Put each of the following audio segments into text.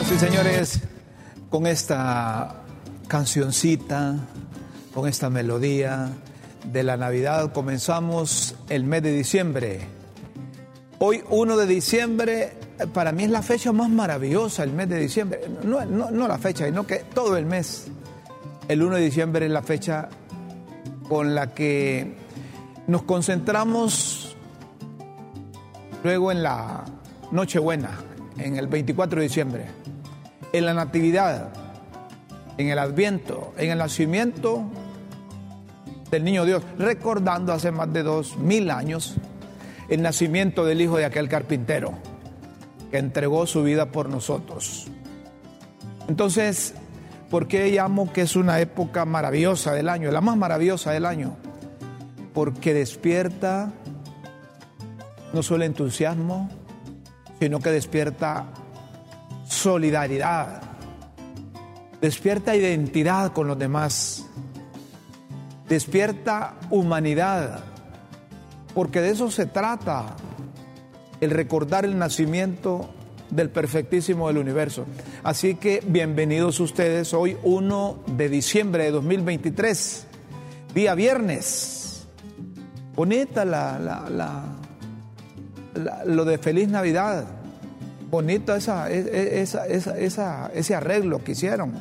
Señoras señores, con esta cancioncita, con esta melodía de la Navidad, comenzamos el mes de diciembre. Hoy, 1 de diciembre, para mí es la fecha más maravillosa, el mes de diciembre. No, no, la fecha, sino que todo el mes. El 1 de diciembre es la fecha con la que nos concentramos luego en la Nochebuena, en el 24 de diciembre, en la Natividad, en el Adviento, en el nacimiento del Niño Dios, recordando hace más de dos mil años el nacimiento del hijo de aquel carpintero que entregó su vida por nosotros. Entonces, ¿por qué llamo que es una época maravillosa del año, la más maravillosa del año? Porque despierta no solo entusiasmo, sino que despierta solidaridad, despierta identidad con los demás, despierta humanidad, porque de eso se trata el recordar el nacimiento del perfectísimo del universo. Así que bienvenidos ustedes hoy 1 de diciembre de 2023, día viernes. Bonita la, la, lo de feliz Navidad. Bonito esa, esa, esa, ese arreglo que hicieron.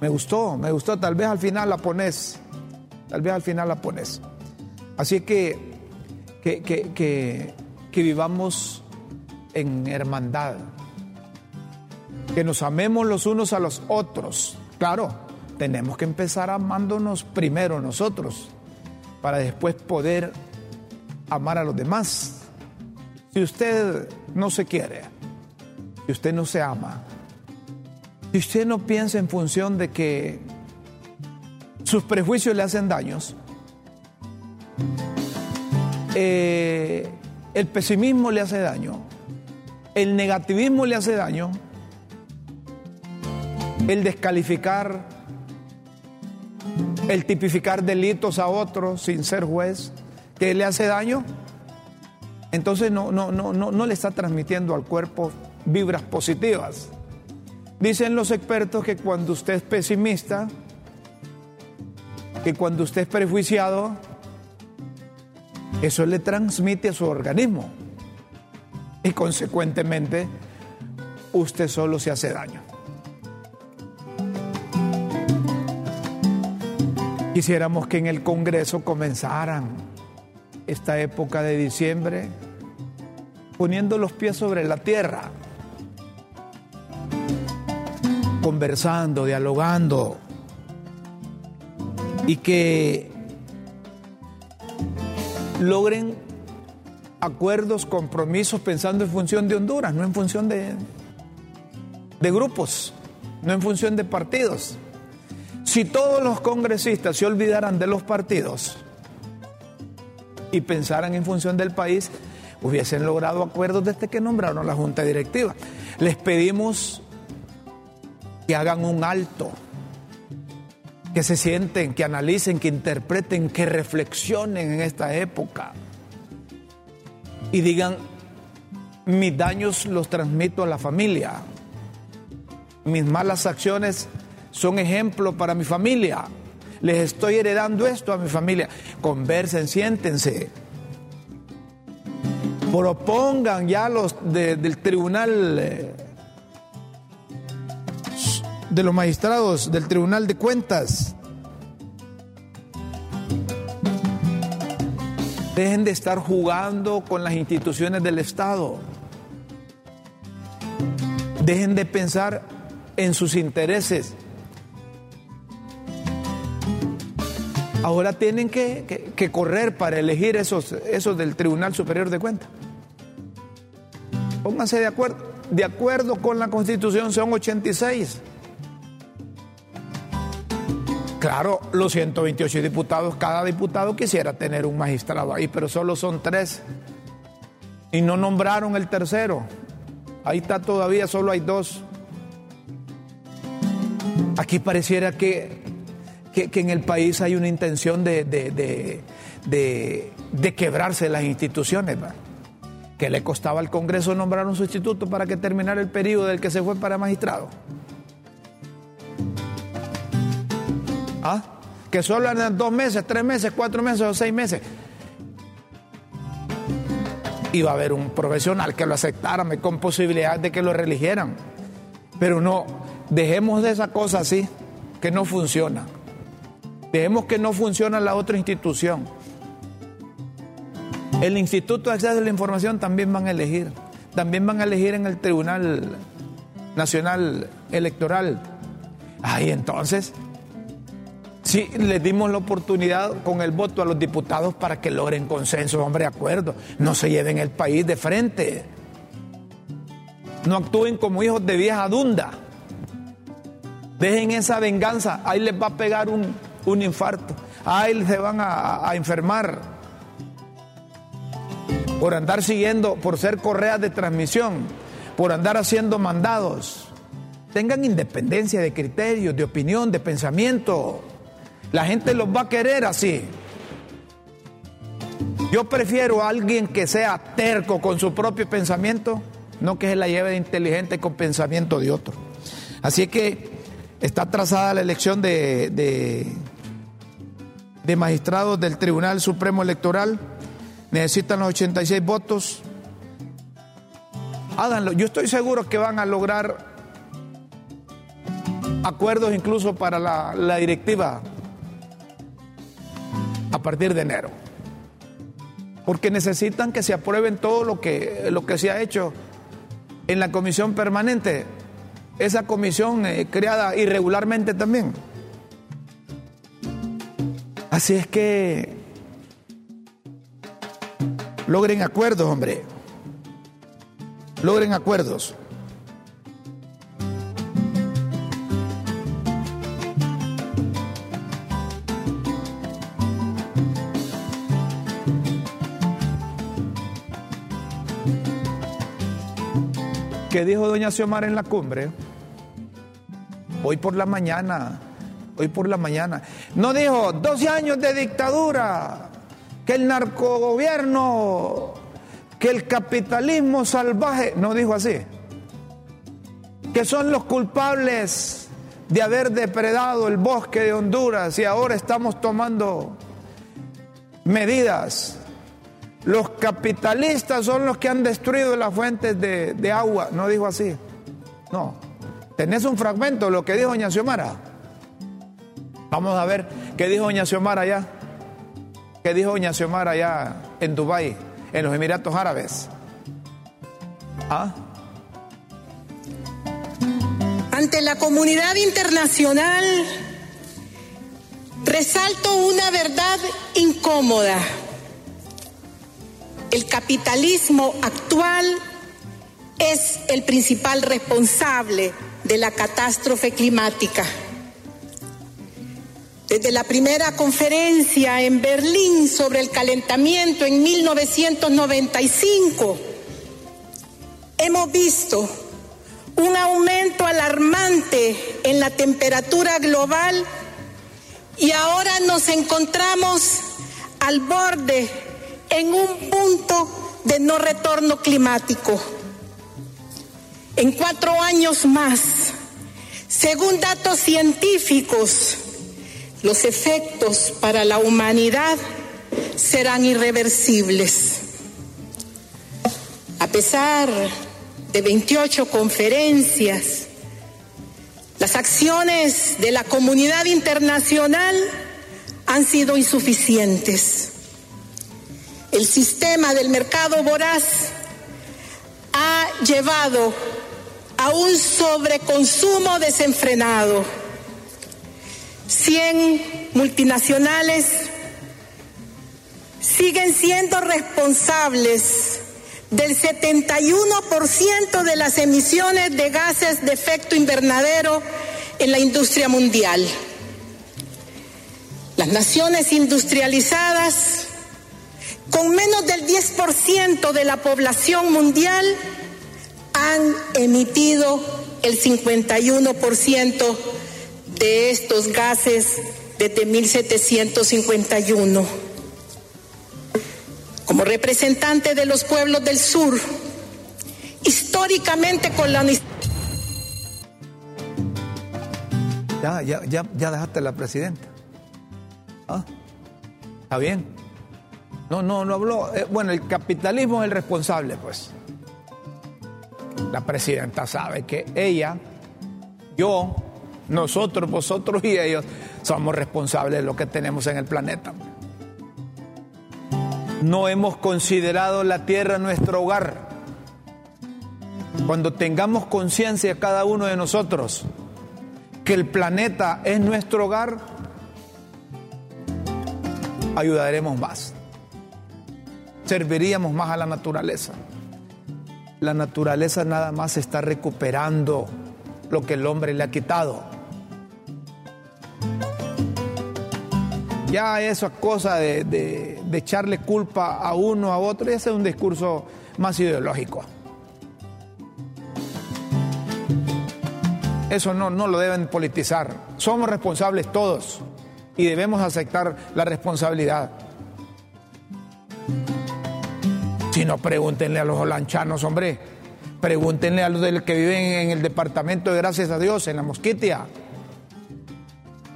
Me gustó, me gustó. Tal vez al final la pones. Tal vez al final la pones. Así que, que, que que vivamos en hermandad, que nos amemos los unos a los otros. Claro, tenemos que empezar amándonos primero nosotros para después poder amar a los demás. Si usted no se quiere, si usted no se ama, si usted no piensa en función de que sus prejuicios le hacen daños, eh, el pesimismo le hace daño, el negativismo le hace daño, el descalificar, el tipificar delitos a otros sin ser juez, que le hace daño, entonces no, no, no, no, no le está transmitiendo al cuerpo vibras positivas. Dicen los expertos que cuando usted es pesimista, que cuando usted es prejuiciado, eso le transmite a su organismo y consecuentemente usted solo se hace daño. Quisiéramos que en el Congreso comenzaran esta época de diciembre poniendo los pies sobre la tierra, conversando, dialogando, y que logren acuerdos, compromisos pensando en función de Honduras, no en función de, de grupos, no en función de partidos. Si todos los congresistas se olvidaran de los partidos y pensaran en función del país, hubiesen logrado acuerdos desde que nombraron la Junta Directiva. Les pedimos que hagan un alto que se sienten, que analicen, que interpreten, que reflexionen en esta época y digan, mis daños los transmito a la familia, mis malas acciones son ejemplo para mi familia, les estoy heredando esto a mi familia. Conversen, siéntense, propongan ya los del tribunal. De los magistrados del Tribunal de Cuentas. Dejen de estar jugando con las instituciones del Estado. Dejen de pensar en sus intereses. Ahora tienen que, correr para elegir esos, esos del Tribunal Superior de Cuentas. Pónganse de acuerdo. De acuerdo con la Constitución son 86. Claro, los 128 diputados, cada diputado quisiera tener un magistrado ahí, pero solo son tres. Y no nombraron el tercero. Ahí está todavía, solo hay dos. Aquí pareciera que, en el país hay una intención de, de, quebrarse las instituciones. ¿Qué le costaba al Congreso nombrar un sustituto para que terminara el periodo del que se fue para magistrado? ¿Ah? Que solo eran dos meses, tres meses, cuatro meses o seis meses. Iba a haber un profesional que lo aceptara con posibilidad de que lo religieran. Pero no, dejemos de esa cosa así, que no funciona. Dejemos que no funciona la otra institución. El Instituto de Acceso a la Información también van a elegir. También van a elegir en el Tribunal Nacional Electoral. Ahí entonces, sí, les dimos la oportunidad con el voto a los diputados para que logren consenso, hombre, acuerdo. No se lleven el país de frente. No actúen como hijos de vieja dunda. Dejen esa venganza. Ahí les va a pegar un, infarto. Ahí se van a enfermar por andar siguiendo, por ser correas de transmisión, por andar haciendo mandados. Tengan independencia de criterios, de opinión, de pensamiento. La gente los va a querer así. Yo prefiero a alguien que sea terco con su propio pensamiento, no que se la lleve de inteligente con pensamiento de otro. Así que está trazada la elección de, de, de magistrados del Tribunal Supremo Electoral necesitan los 86 votos, háganlo. Yo estoy seguro que van a lograr acuerdos incluso para la, directiva a partir de enero. Porque necesitan que se aprueben todo lo que, lo que se ha hecho en la comisión permanente, esa comisión eh, creada irregularmente también. Así es que Logren acuerdos, hombre. Logren acuerdos. ¿Qué dijo doña Xiomara en la cumbre? Hoy por la mañana, hoy por la mañana. No dijo 12 años de dictadura, que el narcogobierno, que el capitalismo salvaje, no dijo así, que son los culpables de haber depredado el bosque de Honduras y ahora estamos tomando medidas. Los capitalistas son los que han destruido las fuentes de, agua. No dijo así. No. Tenés un fragmento de lo que dijo Doña Xiomara. Vamos a ver qué dijo Doña Xiomara allá. ¿Qué dijo doña Xiomara allá en Dubái, en los Emiratos Árabes? ¿Ah? Ante la comunidad internacional, resalto una verdad incómoda. El capitalismo actual es el principal responsable de la catástrofe climática. Desde la primera conferencia en Berlín sobre el calentamiento en 1995, hemos visto un aumento alarmante en la temperatura global y ahora nos encontramos al borde en un punto de no retorno climático. En cuatro años más, según datos científicos, los efectos para la humanidad serán irreversibles. A pesar de 28 conferencias, las acciones de la comunidad internacional han sido insuficientes. El sistema del mercado voraz ha llevado a un sobreconsumo desenfrenado 100 multinacionales siguen siendo responsables del 71% de las emisiones de gases de efecto invernadero en la industria mundial. Las naciones industrializadas, con menos del 10% de la población mundial, han emitido el 51% de estos gases desde 1751. Como representante de los pueblos del sur, históricamente colonizados. Ya, ya, ya, ya dejaste la presidenta. Ah, está bien. No, no, no habló. Eh, bueno, el capitalismo es el responsable, pues. La presidenta sabe que ella, yo, nosotros, vosotros y ellos somos responsables de lo que tenemos en el planeta. No hemos considerado la tierra nuestro hogar. Cuando tengamos conciencia cada uno de nosotros que el planeta es nuestro hogar, ayudaremos más. Serviríamos más a la naturaleza. La naturaleza nada más está recuperando lo que el hombre le ha quitado. Ya esa cosa de, echarle culpa a uno, a otro, ese es un discurso más ideológico. Eso no, no lo deben politizar. Somos responsables todos y debemos aceptar la responsabilidad. Si no, pregúntenle a los holanchanos, hombre. Pregúntenle a los que viven en el departamento de Gracias a Dios, en la Mosquitia.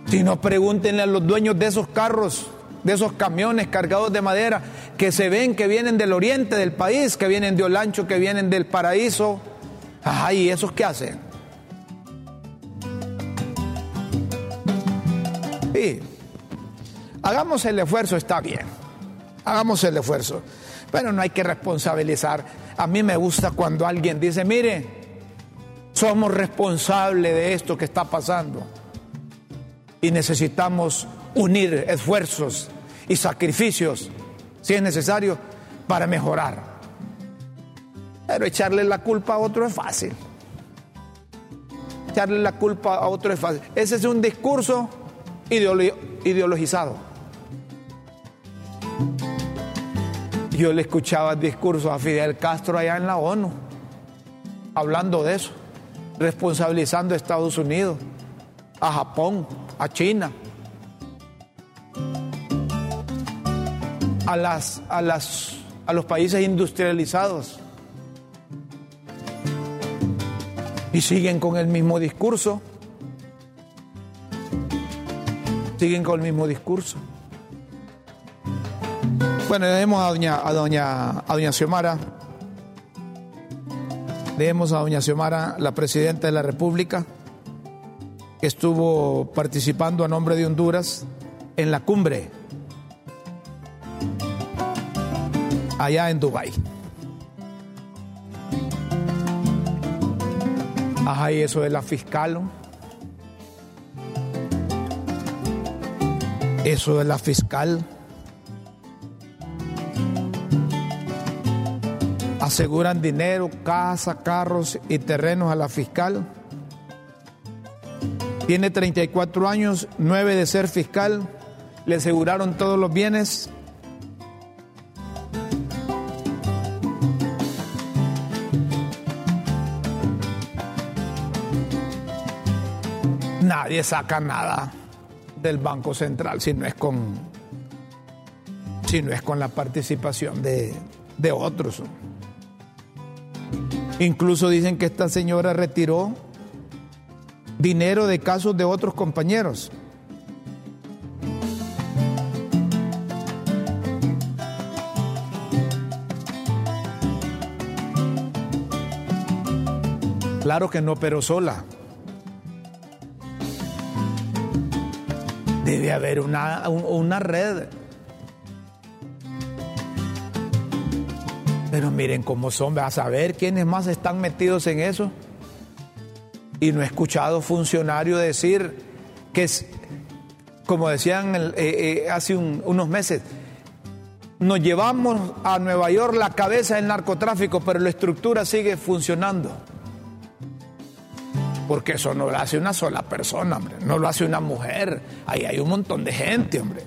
Si no, pregúntenle a los dueños de esos carros, de esos camiones cargados de madera, que se ven que vienen del oriente del país, que vienen de Olancho, que vienen del paraíso. Ay, ¿y esos qué hacen? Sí. Hagamos el esfuerzo, está bien. Hagamos el esfuerzo. Pero no hay que responsabilizar. A mí me gusta cuando alguien dice, mire, somos responsables de esto que está pasando. Y necesitamos unir esfuerzos y sacrificios, si es necesario, para mejorar. Pero echarle la culpa a otro es fácil. Echarle la culpa a otro es fácil. Ese es un discurso ideologizado. Yo le escuchaba el discurso a Fidel Castro allá en la ONU, hablando de eso, responsabilizando a Estados Unidos, a Japón, a China, a, a los países industrializados. Y siguen con el mismo discurso. Siguen con el mismo discurso. Bueno, dejemos a doña, a doña, a doña Xiomara. Dejemos a doña Xiomara, la presidenta de la República, que estuvo participando a nombre de Honduras en la cumbre allá en Dubái. Ajá, y eso de la fiscal. Eso de la fiscal. Aseguran dinero, casa, carros y terrenos a la fiscal. Tiene 34 años, 9 de ser fiscal, le aseguraron todos los bienes. Nadie saca nada del Banco Central si no es con, si no es con la participación de, de otros. Incluso dicen que esta señora retiró dinero de casos de otros compañeros. Claro que no pero sola. Debe haber una, una red Pero miren cómo son, a saber quiénes más están metidos en eso. Y no he escuchado funcionario decir que es, como decían eh, eh, hace unos meses, nos llevamos a Nueva York la cabeza del narcotráfico, pero la estructura sigue funcionando. Porque eso no lo hace una sola persona, hombre, no lo hace una mujer. Ahí hay un montón de gente, hombre.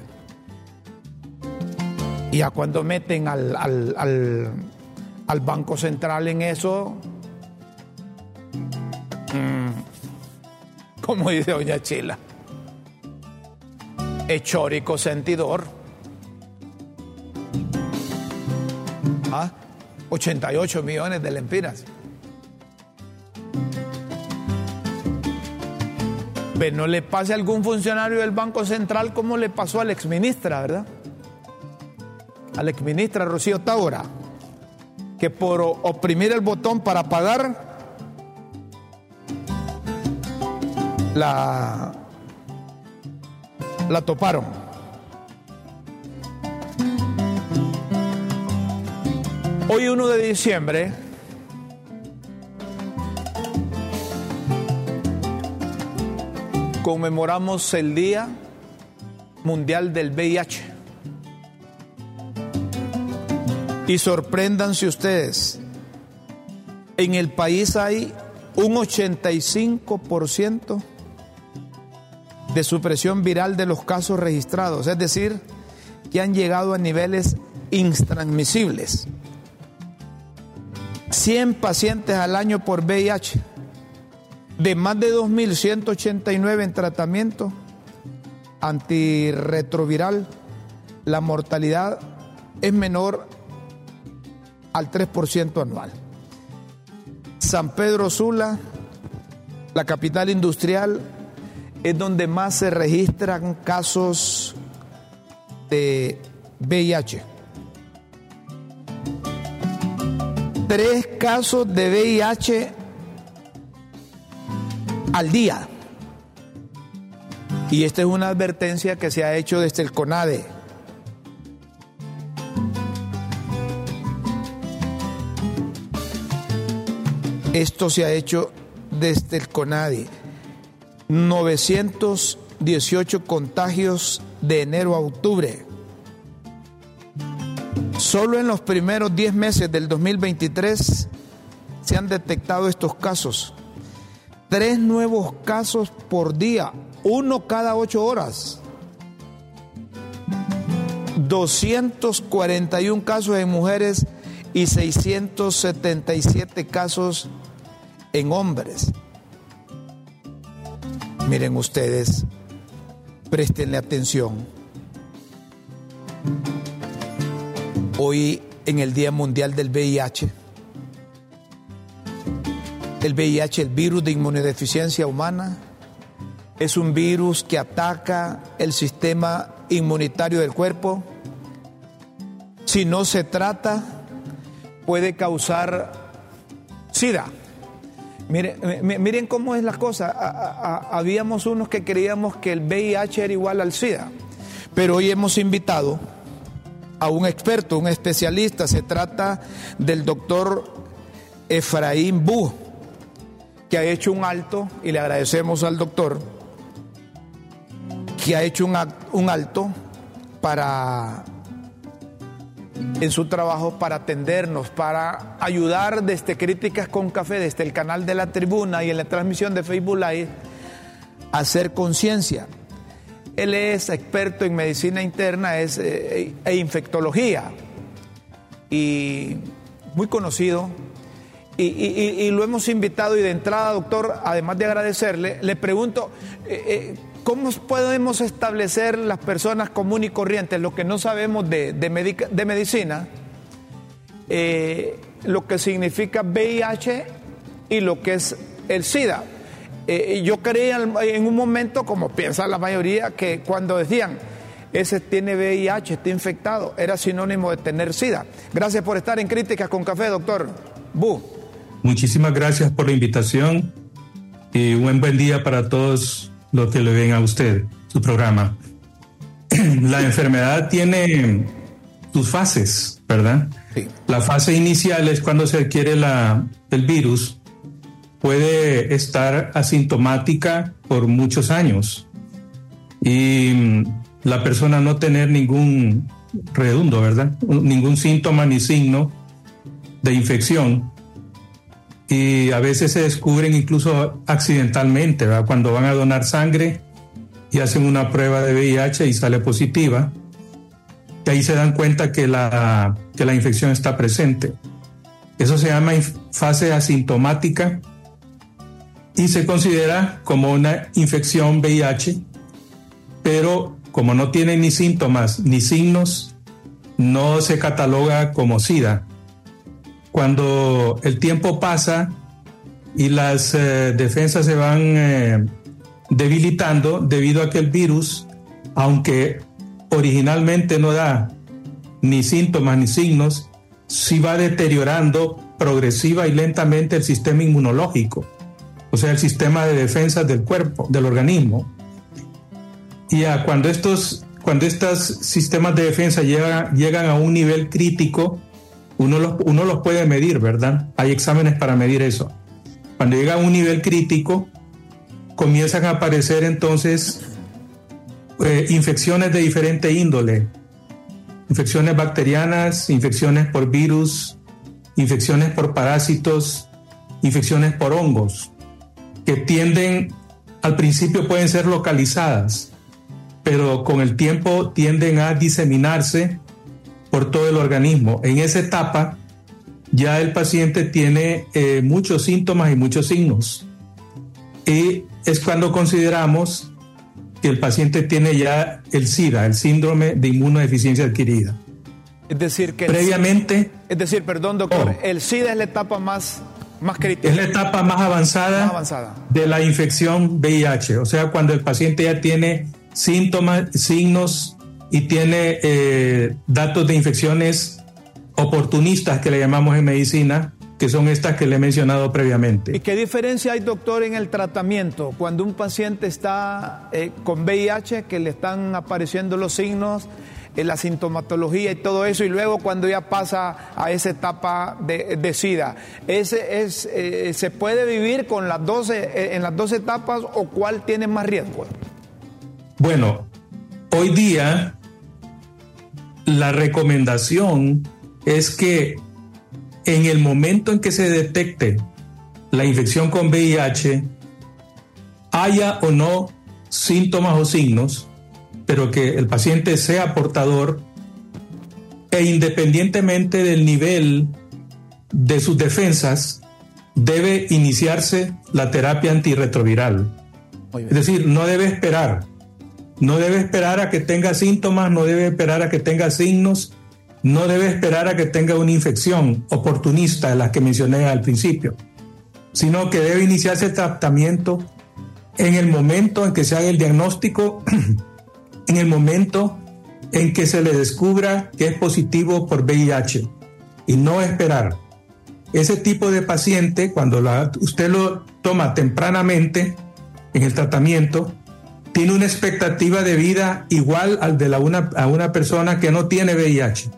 Y a cuando meten al Banco Central en eso, mm, como dice doña Chila, echórico sentidor. ¿Ah? 88 millones de lempiras. Pero no le pase a algún funcionario del Banco Central como le pasó a la exministra, ¿verdad? A la exministra Rocío Taura, que por oprimir el botón para pagar, la, la toparon. Hoy 1 de diciembre conmemoramos el Día Mundial del VIH. Y sorpréndanse ustedes, en el país hay un 85% de supresión viral de los casos registrados, es decir, que han llegado a niveles intransmisibles. 100 pacientes al año por VIH, de más de 2.189 en tratamiento antirretroviral, la mortalidad es menor al 3% anual. San Pedro Sula, la capital industrial, es donde más se registran casos de VIH. Tres casos de VIH al día. Y esta es una advertencia que se ha hecho desde el CONADE. Esto se ha hecho desde el CONADE. 918 contagios de enero a octubre. Solo en los primeros 10 meses del 2023 se han detectado estos casos. Tres nuevos casos por día, uno cada ocho horas. 241 casos en mujeres y 677 casos en hombres. Miren ustedes, prestenle atención. Hoy en el Día Mundial del VIH, el VIH, el virus de inmunodeficiencia humana, es un virus que ataca el sistema inmunitario del cuerpo. Si no se trata, puede causar SIDA. Miren, cómo es la cosa. Habíamos unos que creíamos que el VIH era igual al SIDA, pero hoy hemos invitado a un experto, un especialista. Se trata del doctor Efraín Bu, que ha hecho un alto, y le agradecemos al doctor, que ha hecho un, un alto para en su trabajo para atendernos, para ayudar desde Críticas con Café, desde el canal de la tribuna y en la transmisión de Facebook Live, a hacer conciencia. Él es experto en medicina interna es, eh, e infectología y muy conocido. Y, lo hemos invitado y de entrada, doctor, además de agradecerle, le pregunto, eh, eh, ¿Cómo podemos establecer las personas comunes y corrientes, lo que no sabemos de, de, medicina, eh, lo que significa VIH y lo que es el SIDA? Eh, yo creía en un momento, como piensa la mayoría, que cuando decían, ese tiene VIH, está infectado, era sinónimo de tener SIDA. Gracias por estar en Críticas con Café, doctor. Bu. Muchísimas gracias por la invitación y un buen día para todos lo que le ven a usted, su programa. La enfermedad tiene sus fases, ¿verdad? La fase inicial es cuando se adquiere la, el virus. Puede estar asintomática por muchos años y mm, la persona no tener ningún redundo, ¿verdad? Ningún síntoma ni signo de infección y a veces se descubren incluso accidentalmente, cuando van a donar sangre y hacen una prueba de VIH y sale positiva, y ahí se dan cuenta que la, que la infección está presente. Eso se llama fase asintomática y se considera como una infección VIH, pero como no tiene ni síntomas ni signos, no se cataloga como SIDA, cuando el tiempo pasa y las eh, defensas se van eh, debilitando debido a que el virus, aunque originalmente no da ni síntomas ni signos, sí va deteriorando progresiva y lentamente el sistema inmunológico, o sea, el sistema de defensa del cuerpo, del organismo. Y cuando estos, cuando estos sistemas de defensa llegan, llegan a un nivel crítico, uno los, uno los puede medir, ¿verdad? Hay exámenes para medir eso. Cuando llega a un nivel crítico, comienzan a aparecer entonces eh, infecciones de diferente índole, infecciones bacterianas, infecciones por virus, infecciones por parásitos, infecciones por hongos, que tienden, al principio pueden ser localizadas, pero con el tiempo tienden a diseminarse por todo el organismo. En esa etapa ya el paciente tiene eh, muchos síntomas y muchos signos. Y es cuando consideramos que el paciente tiene ya el SIDA, el síndrome de inmunodeficiencia adquirida. Es decir, que... Previamente... es decir, perdón doctor, oh. el SIDA es la etapa más, más crítica. Es la etapa más avanzada, más avanzada de la infección VIH, o sea, cuando el paciente ya tiene síntomas, signos y tiene eh, datos de infecciones oportunistas que le llamamos en medicina, que son estas que le he mencionado previamente. ¿Y qué diferencia hay, doctor, en el tratamiento cuando un paciente está eh, con VIH, que le están apareciendo los signos, en la sintomatología y todo eso, y luego cuando ya pasa a esa etapa de, SIDA? ¿Ese es, eh, ¿Se puede vivir con las 12, eh, en las dos etapas o cuál tiene más riesgo? Bueno, hoy día la recomendación es que en el momento en que se detecte la infección con VIH, haya o no síntomas o signos, pero que el paciente sea portador e independientemente del nivel de sus defensas, debe iniciarse la terapia antirretroviral. Es decir, no debe esperar. No debe esperar a que tenga síntomas, no debe esperar a que tenga signos, no debe esperar a que tenga una infección oportunista, la que mencioné al principio, sino que debe iniciarse el tratamiento en el momento en que se haga el diagnóstico, en el momento en que se le descubra que es positivo por VIH y no esperar. Ese tipo de paciente, cuando usted lo toma tempranamente en el tratamiento, tiene una expectativa de vida igual al de la una, a una persona que no tiene VIH.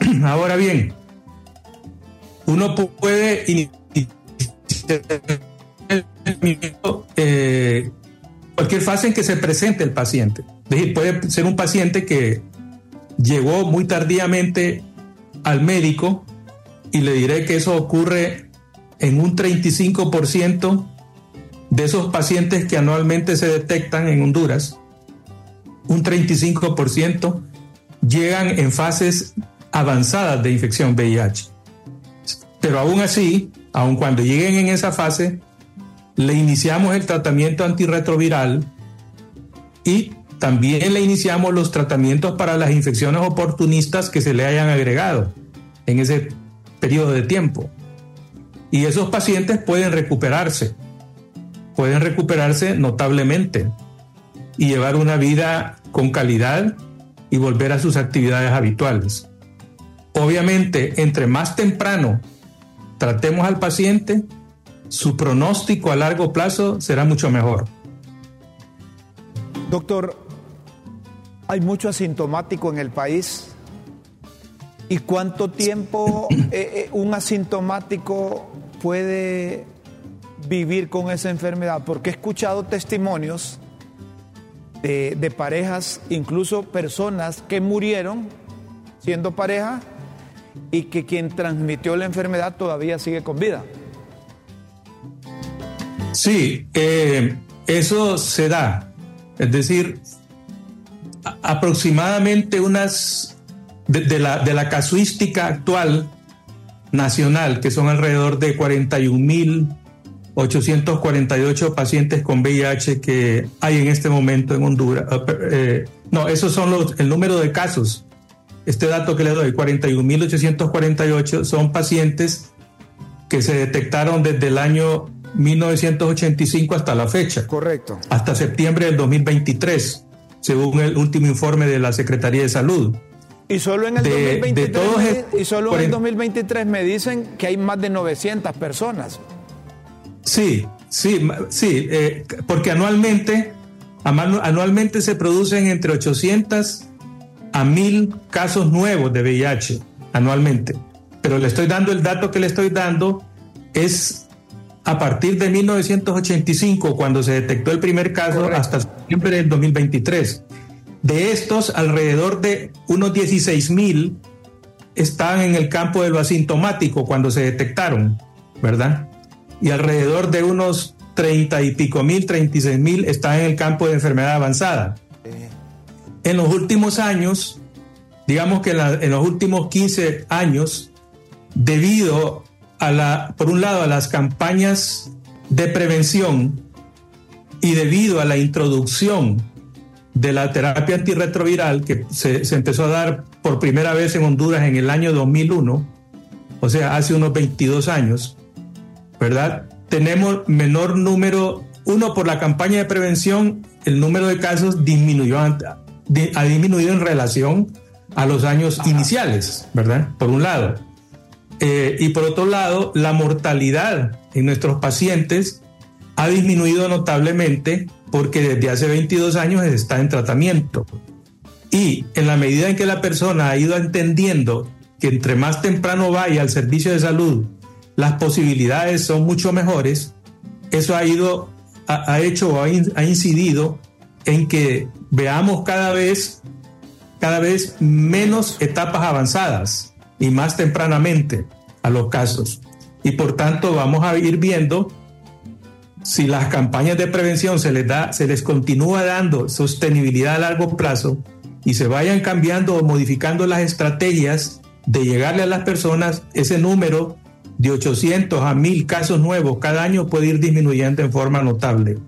Ahora bien, uno puede eh, cualquier fase en que se presente el paciente. puede ser un paciente que llegó muy tardíamente al médico y le diré que eso ocurre en un 35% de esos pacientes que anualmente se detectan en Honduras. Un 35% llegan en fases avanzadas de infección VIH. Pero aún así, aun cuando lleguen en esa fase, le iniciamos el tratamiento antirretroviral y también le iniciamos los tratamientos para las infecciones oportunistas que se le hayan agregado en ese periodo de tiempo. Y esos pacientes pueden recuperarse, pueden recuperarse notablemente y llevar una vida con calidad y volver a sus actividades habituales. Obviamente, entre más temprano tratemos al paciente, su pronóstico a largo plazo será mucho mejor. Doctor, hay mucho asintomático en el país. ¿Y cuánto tiempo eh, eh, un asintomático puede vivir con esa enfermedad? Porque he escuchado testimonios de, de parejas, incluso personas que murieron siendo pareja y que quien transmitió la enfermedad todavía sigue con vida. Sí, eh, eso se da. Es decir, aproximadamente unas de, la, de la casuística actual nacional, que son alrededor de 41.848 pacientes con VIH que hay en este momento en Honduras. Eh, no, esos son los, el número de casos este dato que le doy, 41.848, son pacientes que se detectaron desde el año 1985 hasta la fecha. Correcto. Hasta septiembre del 2023, según el último informe de la Secretaría de Salud. Y solo en el, 2023, y solo en el 2023 me dicen que hay más de 900 personas. Sí, sí, sí, eh, porque anualmente, anualmente se producen entre 800 a 1000 casos nuevos de VIH anualmente. Pero le estoy dando el dato que le estoy dando es a partir de 1985, cuando se detectó el primer caso, hasta septiembre del 2023. De estos, alrededor de unos 16 mil están en el campo de lo asintomático cuando se detectaron, ¿verdad? Y alrededor de unos 30 y pico mil, 36 mil están en el campo de enfermedad avanzada. En los últimos años, digamos que en, los últimos 15 años, debido a la, por un lado, a las campañas de prevención y debido a la introducción de la terapia antirretroviral que se, empezó a dar por primera vez en Honduras en el año 2001, o sea, hace unos 22 años, ¿verdad? Tenemos menor número, uno por la campaña de prevención, el número de casos disminuyó, ha disminuido en relación a los años iniciales, ¿verdad? Por un lado. Eh, y por otro lado, la mortalidad en nuestros pacientes ha disminuido notablemente porque desde hace 22 años está en tratamiento. Y en la medida en que la persona ha ido entendiendo que entre más temprano vaya al servicio de salud, las posibilidades son mucho mejores, eso ha ido, ha, hecho o ha incidido en que veamos cada vez, cada vez menos etapas avanzadas y más tempranamente a los casos. Y por tanto vamos a ir viendo si las campañas de prevención se les da, se les continúa dando sostenibilidad a largo plazo y se vayan cambiando o modificando las estrategias de llegarle a las personas, ese número de 800 a 1000 casos nuevos cada año puede ir disminuyendo en forma notable.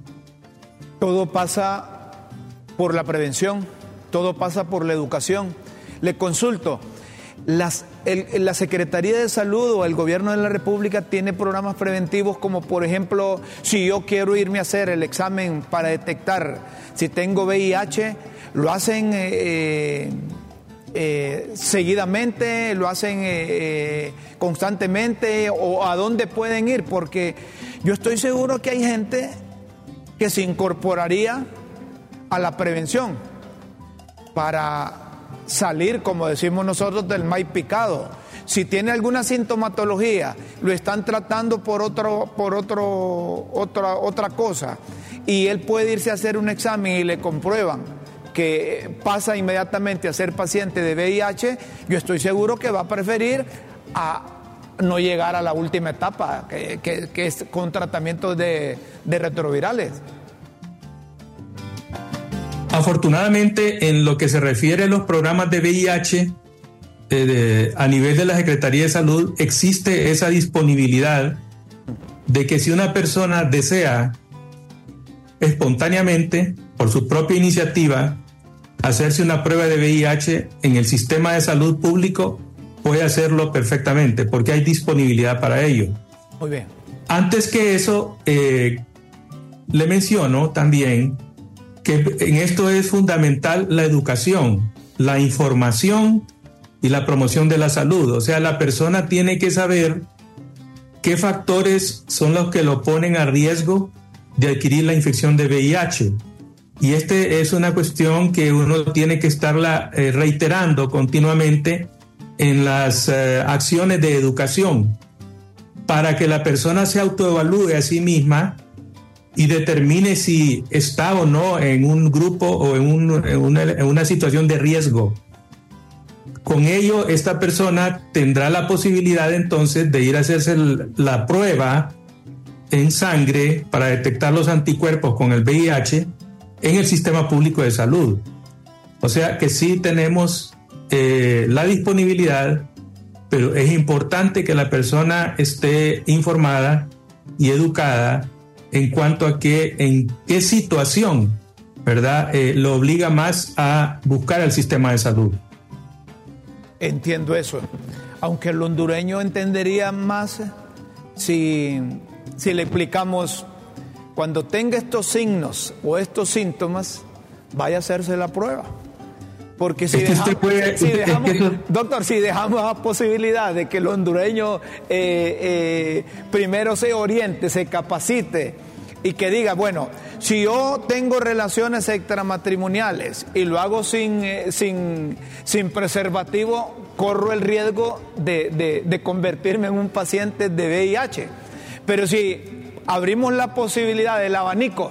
Todo pasa por la prevención, todo pasa por la educación. Le consulto, la Secretaría de Salud o el Gobierno de la República tiene programas preventivos como por ejemplo, si yo quiero irme a hacer el examen para detectar si tengo VIH, lo hacen eh, eh, eh, seguidamente, lo hacen constantemente o a dónde pueden ir, porque yo estoy seguro que hay gente que se incorporaría a la prevención para salir, como decimos nosotros, del maíz picado. Si tiene alguna sintomatología, lo están tratando por otro, por otro, otra, otra cosa, y él puede irse a hacer un examen y le comprueban que pasa inmediatamente a ser paciente de VIH, yo estoy seguro que va a preferir a no llegar a la última etapa, que, es con tratamientos de, retrovirales. Afortunadamente, en lo que se refiere a los programas de VIH, eh, a nivel de la Secretaría de Salud, existe esa disponibilidad de que si una persona desea espontáneamente, por su propia iniciativa, hacerse una prueba de VIH en el sistema de salud público, puede hacerlo perfectamente, porque hay disponibilidad para ello. Muy bien. Antes que eso, eh, le menciono también que en esto es fundamental la educación, la información y la promoción de la salud. O sea, la persona tiene que saber qué factores son los que lo ponen a riesgo de adquirir la infección de VIH. Y este es una cuestión que uno tiene que estarla eh, reiterando continuamente en las eh, acciones de educación para que la persona se autoevalúe a sí misma y determine si está o no en un grupo o en, una, situación de riesgo. Con ello, esta persona tendrá la posibilidad entonces de ir a hacerse la prueba en sangre para detectar los anticuerpos con el VIH en el sistema público de salud. O sea que sí tenemos eh, la disponibilidad, pero es importante que la persona esté informada y educada en cuanto a que en qué situación, ¿verdad?, eh, lo obliga más a buscar el sistema de salud. entiendo eso. Aunque el hondureño entendería más si, si le explicamos, cuando tenga estos signos o estos síntomas, vaya a hacerse la prueba. Porque si, dejamos, doctor, si dejamos la posibilidad de que el hondureño eh, eh, primero se oriente, se capacite y que diga, bueno, si yo tengo relaciones extramatrimoniales y lo hago sin, eh, sin, sin preservativo, corro el riesgo de, de convertirme en un paciente de VIH. Pero si abrimos la posibilidad del abanico,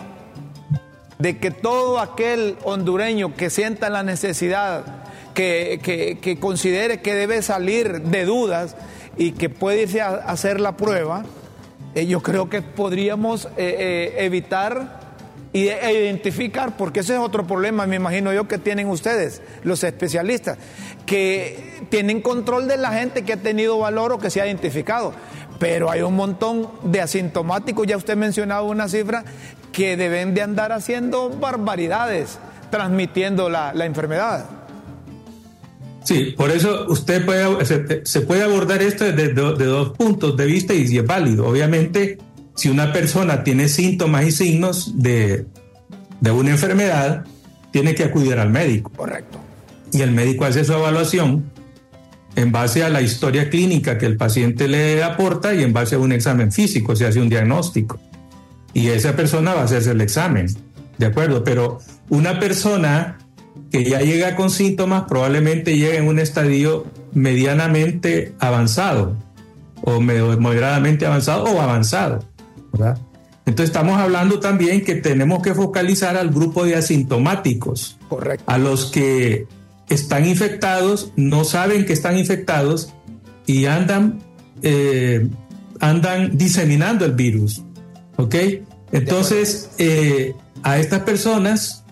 de que todo aquel hondureño que sienta la necesidad, que, considere que debe salir de dudas y que puede irse a, hacer la prueba, eh, yo creo que podríamos eh, eh, evitar y e identificar, porque ese es otro problema, me imagino yo, que tienen ustedes, los especialistas, que tienen control de la gente que ha tenido valor o que se ha identificado. Pero hay un montón de asintomáticos, ya usted mencionaba una cifra, que deben de andar haciendo barbaridades, transmitiendo la, enfermedad. Sí, por eso usted puede, se, puede abordar esto desde de, dos puntos de vista y es válido. Obviamente, si una persona tiene síntomas y signos de, de una enfermedad, tiene que acudir al médico. Correcto. Y el médico hace su evaluación en base a la historia clínica que el paciente le aporta y en base a un examen físico, se hace un diagnóstico y esa persona va a hacerse el examen, ¿de acuerdo? Pero una persona que ya llega con síntomas probablemente llega en un estadio medianamente avanzado o moderadamente avanzado o avanzado, ¿verdad? Entonces estamos hablando también que tenemos que focalizar al grupo de asintomáticos, Correcto. a los que están infectados, no saben que están infectados y andan, eh, andan diseminando el virus. ¿Ok? Entonces, eh, a estas personas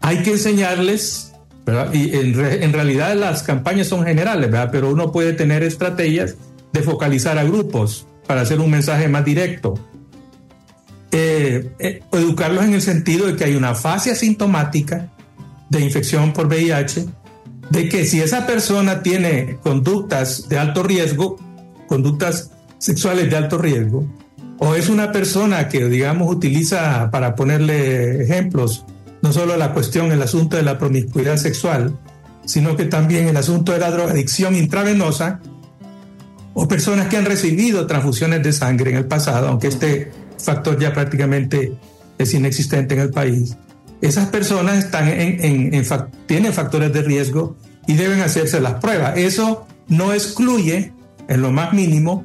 hay que enseñarles, ¿verdad? Y en, realidad las campañas son generales, ¿verdad? Pero uno puede tener estrategias de focalizar a grupos para hacer un mensaje más directo. Eh, eh, educarlos en el sentido de que hay una fase asintomática de infección por VIH, de que si esa persona tiene conductas de alto riesgo, conductas sexuales de alto riesgo, o es una persona que, digamos, utiliza, para ponerle ejemplos, no solo la cuestión, el asunto de la promiscuidad sexual, sino que también el asunto de la drogadicción intravenosa, o personas que han recibido transfusiones de sangre en el pasado, aunque este factor ya prácticamente es inexistente en el país. Esas personas tienen factores de riesgo y deben hacerse las pruebas. Eso no excluye, en lo más mínimo,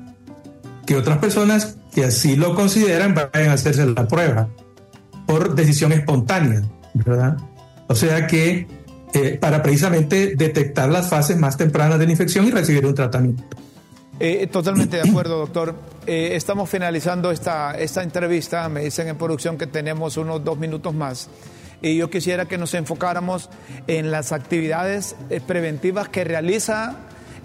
que otras personas que así lo consideran vayan a hacerse la prueba por decisión espontánea, ¿verdad? O sea que eh, para precisamente detectar las fases más tempranas de la infección y recibir un tratamiento. Eh, totalmente de acuerdo, doctor. Eh, estamos finalizando esta, esta entrevista. Me dicen en producción que tenemos unos dos minutos más. Y yo quisiera que nos enfocáramos en las actividades preventivas que realiza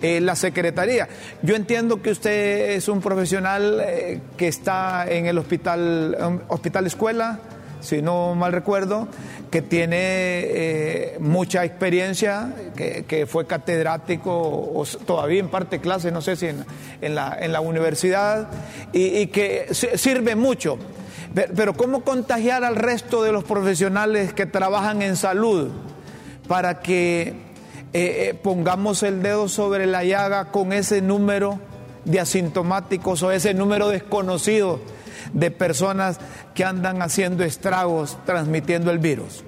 eh, la Secretaría. Yo entiendo que usted es un profesional eh, que está en el hospital, hospital escuela, si no mal recuerdo, que tiene eh, mucha experiencia, que, fue catedrático o, todavía en parte clase, no sé si en, la, en la, universidad, y que sirve mucho. Pero ¿cómo contagiar al resto de los profesionales que trabajan en salud para que eh, eh, pongamos el dedo sobre la llaga con ese número de asintomáticos o ese número desconocido de personas que andan haciendo estragos, transmitiendo el virus?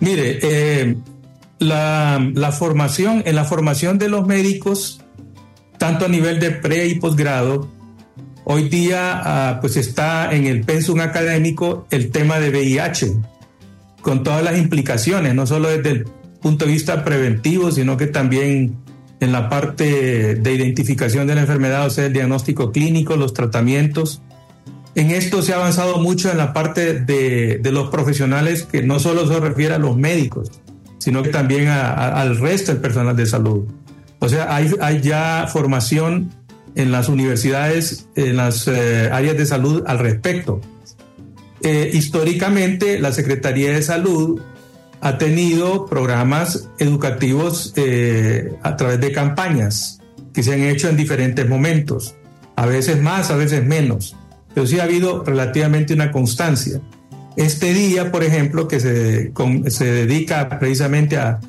Mire, eh, la, formación, en la formación de los médicos, tanto a nivel de pre y posgrado, hoy día ah, pues está en el pensum académico el tema de VIH, con todas las implicaciones, no solo desde el punto de vista preventivo, sino que también en la parte de identificación de la enfermedad, o sea, el diagnóstico clínico, los tratamientos. En esto se ha avanzado mucho en la parte de, los profesionales, que no solo se refiere a los médicos, sino que también al resto del personal de salud. O sea, hay, hay ya formación en las universidades, en las eh, áreas de salud al respecto. Eh, históricamente, la Secretaría de Salud ha tenido programas educativos eh, a través de campañas que se han hecho en diferentes momentos, a veces más, a veces menos, pero sí ha habido relativamente una constancia. Este día, por ejemplo, que se, se dedica precisamente a,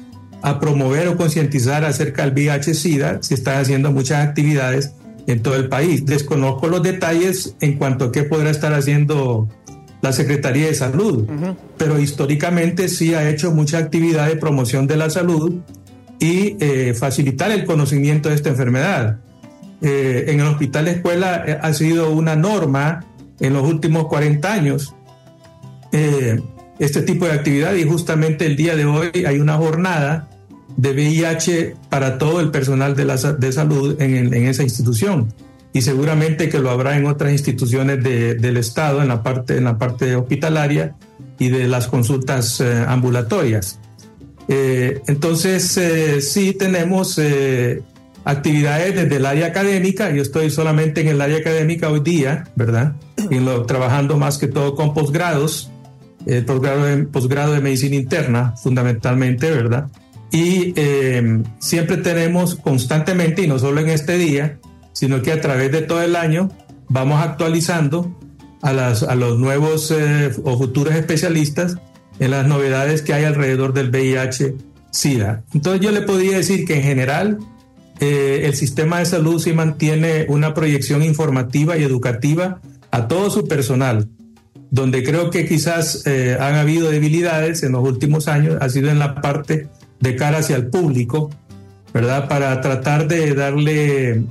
a promover o concientizar acerca del VIH-Sida, se están haciendo muchas actividades en todo el país. Desconozco los detalles en cuanto a qué podrá estar haciendo la Secretaría de Salud, pero históricamente sí ha hecho mucha actividad de promoción de la salud y eh, facilitar el conocimiento de esta enfermedad. Eh, en el hospital escuela eh, ha sido una norma en los últimos 40 años este tipo de actividad y justamente el día de hoy hay una jornada de VIH para todo el personal de, la, de salud en, esa institución y seguramente que lo habrá en otras instituciones del Estado, en la parte, en la parte hospitalaria y de las consultas eh, ambulatorias. Eh, entonces, eh, sí tenemos actividades desde el área académica, yo estoy solamente en el área académica hoy día, ¿verdad? Y trabajando más que todo con posgrados, el posgrado de medicina interna, fundamentalmente, ¿verdad? Y siempre tenemos constantemente, y no solo en este día, sino que a través de todo el año vamos actualizando a, las, a los nuevos eh, o futuros especialistas en las novedades que hay alrededor del VIH-Sida. Entonces yo le podría decir que en general eh, el sistema de salud sí mantiene una proyección informativa y educativa a todo su personal, donde creo que quizás eh, han habido debilidades en los últimos años, ha sido en la parte de cara hacia el público, ¿verdad? Para tratar de darle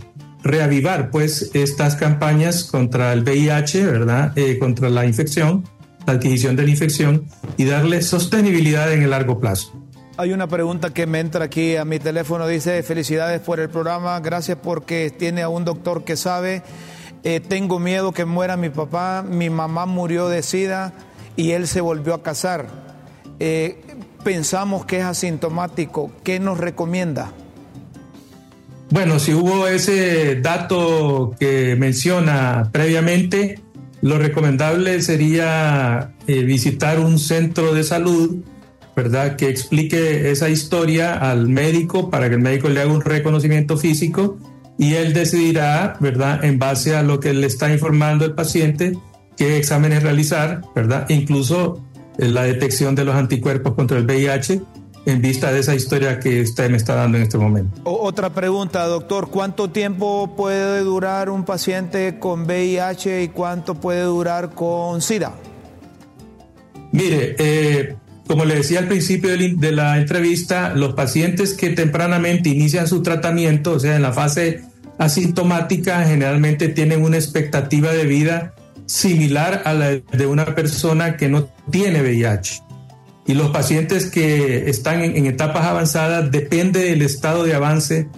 reavivar pues estas campañas contra el VIH, ¿verdad? Eh, contra la infección, la adquisición de la infección y darle sostenibilidad en el largo plazo. Hay una pregunta que me entra aquí a mi teléfono, dice, felicidades por el programa, gracias porque tiene a un doctor que sabe, eh, tengo miedo que muera mi papá, mi mamá murió de SIDA y él se volvió a casar. Eh, pensamos que es asintomático, ¿qué nos recomienda? Bueno, si hubo ese dato que menciona previamente, lo recomendable sería eh, visitar un centro de salud, ¿verdad? Que explique esa historia al médico para que el médico le haga un reconocimiento físico y él decidirá, ¿verdad? En base a lo que le está informando el paciente, qué exámenes realizar, ¿verdad? Incluso la detección de los anticuerpos contra el VIH en vista de esa historia que usted me está dando en este momento. otra pregunta, doctor, ¿cuánto tiempo puede durar un paciente con VIH y cuánto puede durar con SIDA? Mire, eh, como le decía al principio de la entrevista, los pacientes que tempranamente inician su tratamiento, o sea, en la fase asintomática, generalmente tienen una expectativa de vida similar a la de una persona que no tiene VIH. Y los pacientes que están en, etapas avanzadas depende del estado de avance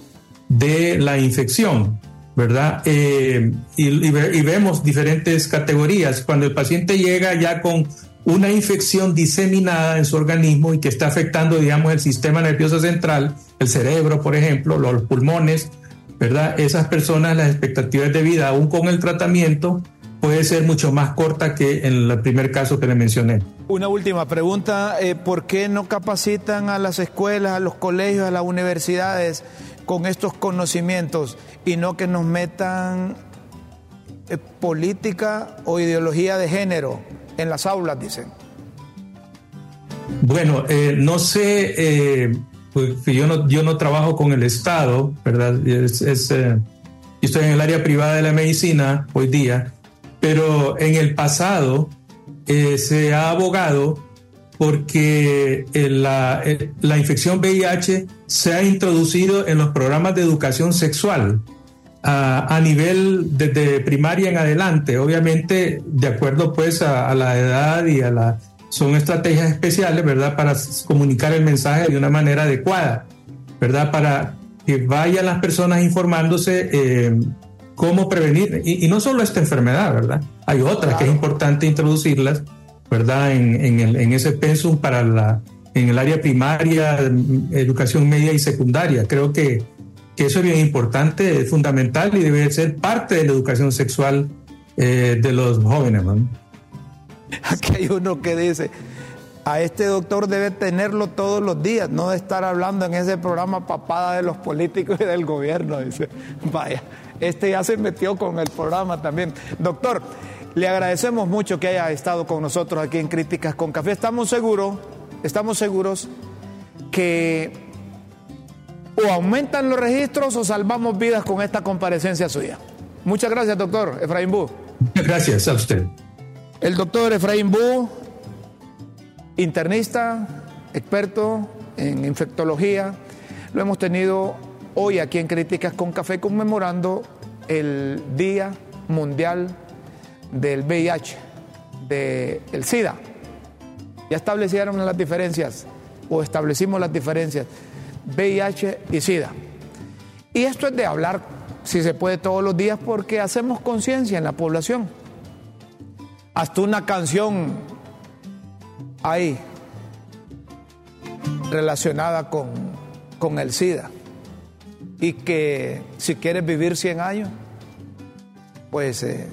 de la infección, ¿verdad? Eh, y, vemos diferentes categorías. Cuando el paciente llega ya con una infección diseminada en su organismo y que está afectando, digamos, el sistema nervioso central, el cerebro, por ejemplo, los pulmones, ¿verdad? Esas personas, las expectativas de vida, aún con el tratamiento, puede ser mucho más corta que en el primer caso que le mencioné. Una última pregunta, eh, ¿por qué no capacitan a las escuelas, a los colegios, a las universidades con estos conocimientos y no que nos metan eh, política o ideología de género en las aulas, dicen? Bueno, eh, no sé, pues yo no, yo no trabajo con el Estado, ¿verdad? Es, yo estoy en el área privada de la medicina hoy día pero en el pasado eh, se ha abogado porque eh, la, eh, la, infección VIH se ha introducido en los programas de educación sexual a, a nivel desde primaria en adelante, obviamente de acuerdo pues a, a, la edad y a la... Son estrategias especiales, ¿verdad? Para comunicar el mensaje de una manera adecuada, ¿verdad? Para que vayan las personas informándose eh, cómo prevenir, y, no solo esta enfermedad, ¿verdad? Hay otras que es importante introducirlas, ¿verdad? En, el, en ese pensum para la, en el área primaria, educación media y secundaria. Creo que, que eso es bien importante, es fundamental y debe ser parte de la educación sexual eh, de los jóvenes. Aquí hay uno que dice, a este doctor debe tenerlo todos los días, no de estar hablando en ese programa papada de los políticos y del gobierno. Dice, vaya, este ya se metió con el programa también. Doctor, le agradecemos mucho que haya estado con nosotros aquí en Críticas con Café. Estamos seguros, estamos seguros que o aumentan los registros o salvamos vidas con esta comparecencia suya. Muchas gracias, doctor Efraín Bu. Gracias a usted. El doctor Efraín Bu internista, experto en infectología. Lo hemos tenido hoy aquí en Críticas con Café conmemorando el Día Mundial del VIH, del SIDA. Ya establecieron las diferencias o establecimos las diferencias VIH y SIDA. Y esto es de hablar, si se puede, todos los días porque hacemos conciencia en la población. Hasta una canción hay relacionada con, con el SIDA y que si quieres vivir 100 años, pues eh,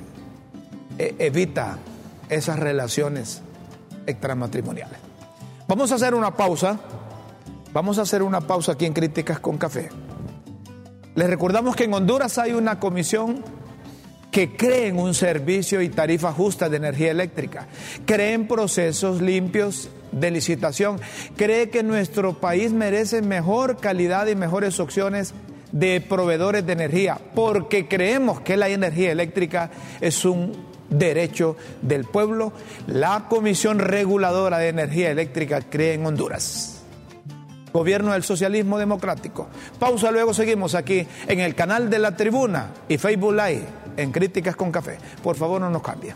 e, evita esas relaciones extramatrimoniales. Vamos a hacer una pausa. Vamos a hacer una pausa aquí en Críticas con Café. Les recordamos que en Honduras hay una comisión que creen un servicio y tarifa justa de energía eléctrica, creen procesos limpios de licitación, cree que nuestro país merece mejor calidad y mejores opciones de proveedores de energía, porque creemos que la energía eléctrica es un derecho del pueblo. La Comisión Reguladora de Energía Eléctrica cree en Honduras. Gobierno del Socialismo Democrático. Pausa, luego seguimos aquí en el canal de la Tribuna y Facebook Live en Críticas con Café. Por favor, no nos cambien.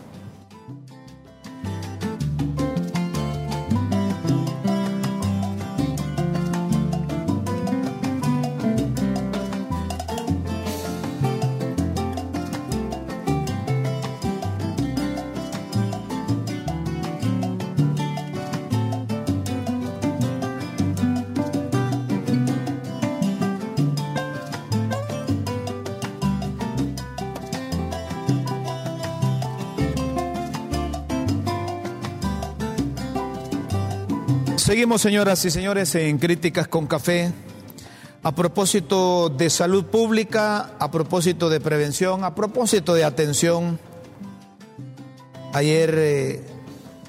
Seguimos, señoras y señores, en Críticas con Café. A propósito de salud pública, a propósito de prevención, a propósito de atención. Ayer eh,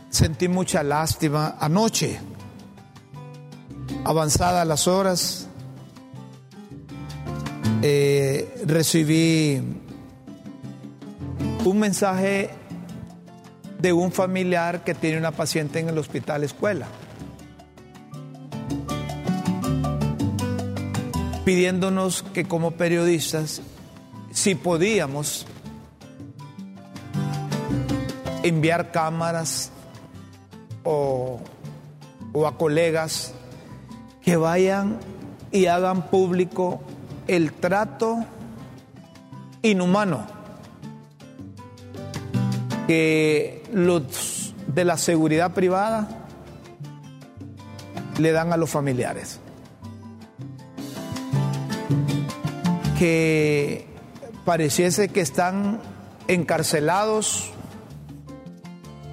sentí mucha lástima. Anoche, avanzadas las horas, eh, recibí un mensaje de un familiar que tiene una paciente en el hospital escuela. Pidiéndonos que como periodistas, si podíamos enviar cámaras o, a colegas que vayan y hagan público el trato inhumano que los de la seguridad privada le dan a los familiares. Que pareciese que están encarcelados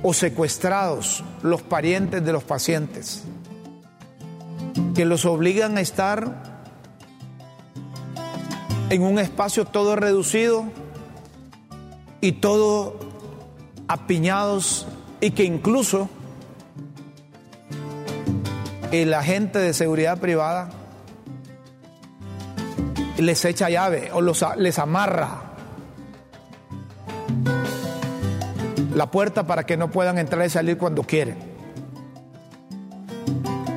o secuestrados los parientes de los pacientes, que los obligan a estar en un espacio todo reducido y todo apiñados y que incluso el agente de seguridad privada les echa llave o les amarra la puerta para que no puedan entrar y salir cuando quieren.